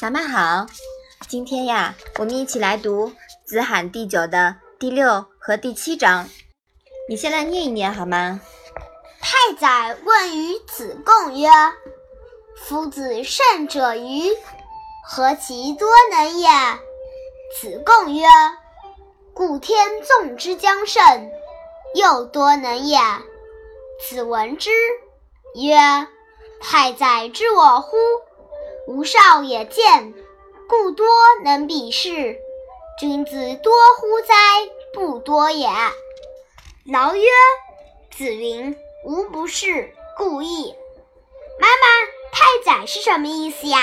小曼好，今天呀，我们一起来读《子罕》第九的第六和第七章。你先来念一念好吗？太宰问于子贡曰：“夫子胜者愚，何其多能也？”子贡曰：“故天纵之将胜，又多能也。”子闻之曰：“太宰知我乎？吾少也见，故多能比视。君子多乎哉？不多也。”劳曰：“子云。”无不是故意。妈妈，太宰是什么意思呀？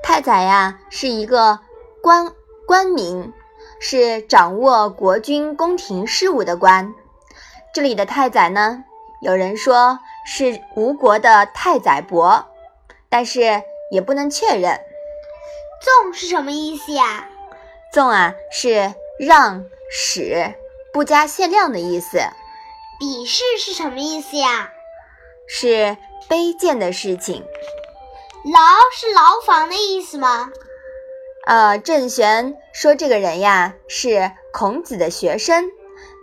太宰呀，是一个官官名，是掌握国君宫廷事务的官。这里的太宰呢，有人说是吴国的太宰伯，但是也不能确认。纵是什么意思呀？纵啊，是让、使、不加限量的意思。鄙视是什么意思呀？是卑贱的事情。牢是牢房的意思吗？呃，郑玄说这个人呀是孔子的学生，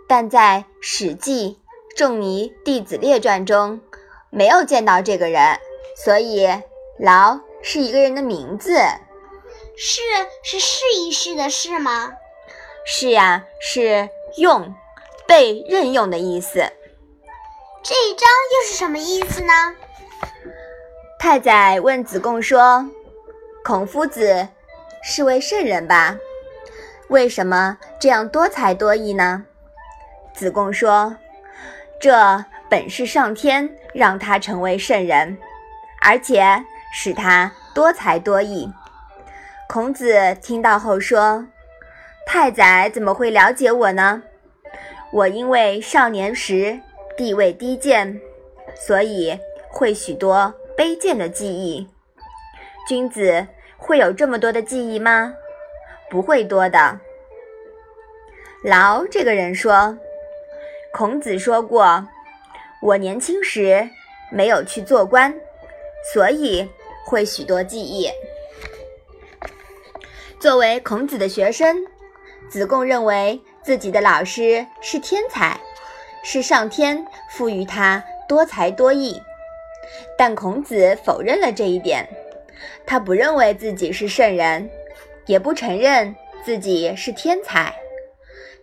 但在《史记·仲尼弟子列传》中没有见到这个人，所以劳是一个人的名字。是是试一试的试吗？是呀，是用。被任用的意思，这一章又是什么意思呢？太宰问子贡说：“孔夫子是位圣人吧？为什么这样多才多艺呢？”子贡说：“这本是上天让他成为圣人，而且使他多才多艺。”孔子听到后说：“太宰怎么会了解我呢？”我因为少年时地位低贱，所以会许多卑贱的记忆。君子会有这么多的记忆吗？不会多的。劳这个人说：“孔子说过，我年轻时没有去做官，所以会许多技艺。”作为孔子的学生，子贡认为。自己的老师是天才，是上天赋予他多才多艺，但孔子否认了这一点。他不认为自己是圣人，也不承认自己是天才。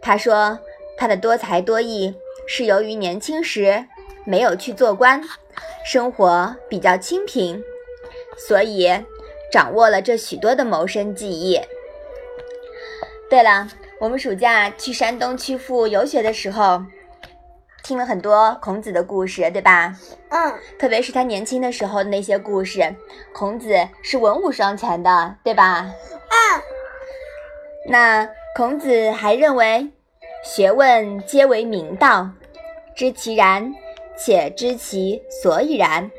他说，他的多才多艺是由于年轻时没有去做官，生活比较清贫，所以掌握了这许多的谋生技艺。对了。我们暑假去山东曲阜游学的时候，听了很多孔子的故事，对吧？嗯。特别是他年轻的时候的那些故事，孔子是文武双全的，对吧？嗯。那孔子还认为，学问皆为明道，知其然，且知其所以然。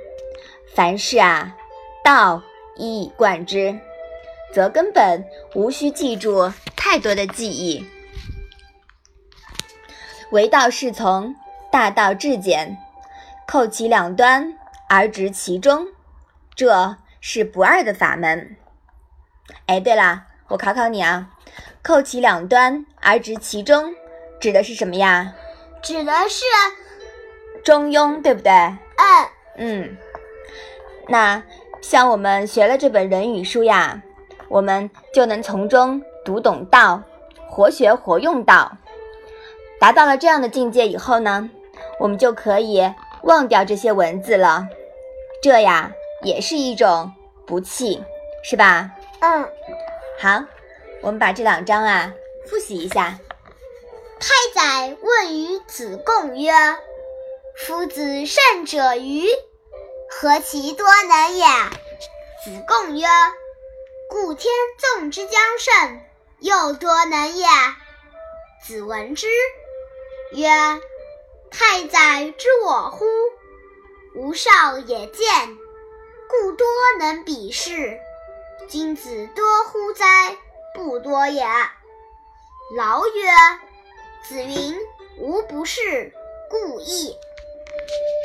凡事啊，道一以贯之。则根本无需记住太多的记忆，唯道是从，大道至简，扣其两端而执其中，这是不二的法门。哎，对了，我考考你啊，扣其两端而执其中，指的是什么呀？指的是中庸，对不对？嗯嗯。那像我们学了这本《人语》书呀。我们就能从中读懂道，活学活用道。达到了这样的境界以后呢，我们就可以忘掉这些文字了。这呀，也是一种不弃，是吧？嗯。好，我们把这两章啊复习一下。太宰问于子贡曰：“夫子胜者愚，何其多能也？”子贡曰。故天纵之将胜，又多能也。子闻之曰：“太宰之我乎？吾少也见，故多能比视。君子多乎哉？不多也。”劳曰：“子云：‘吾不是故意。’ Thank you.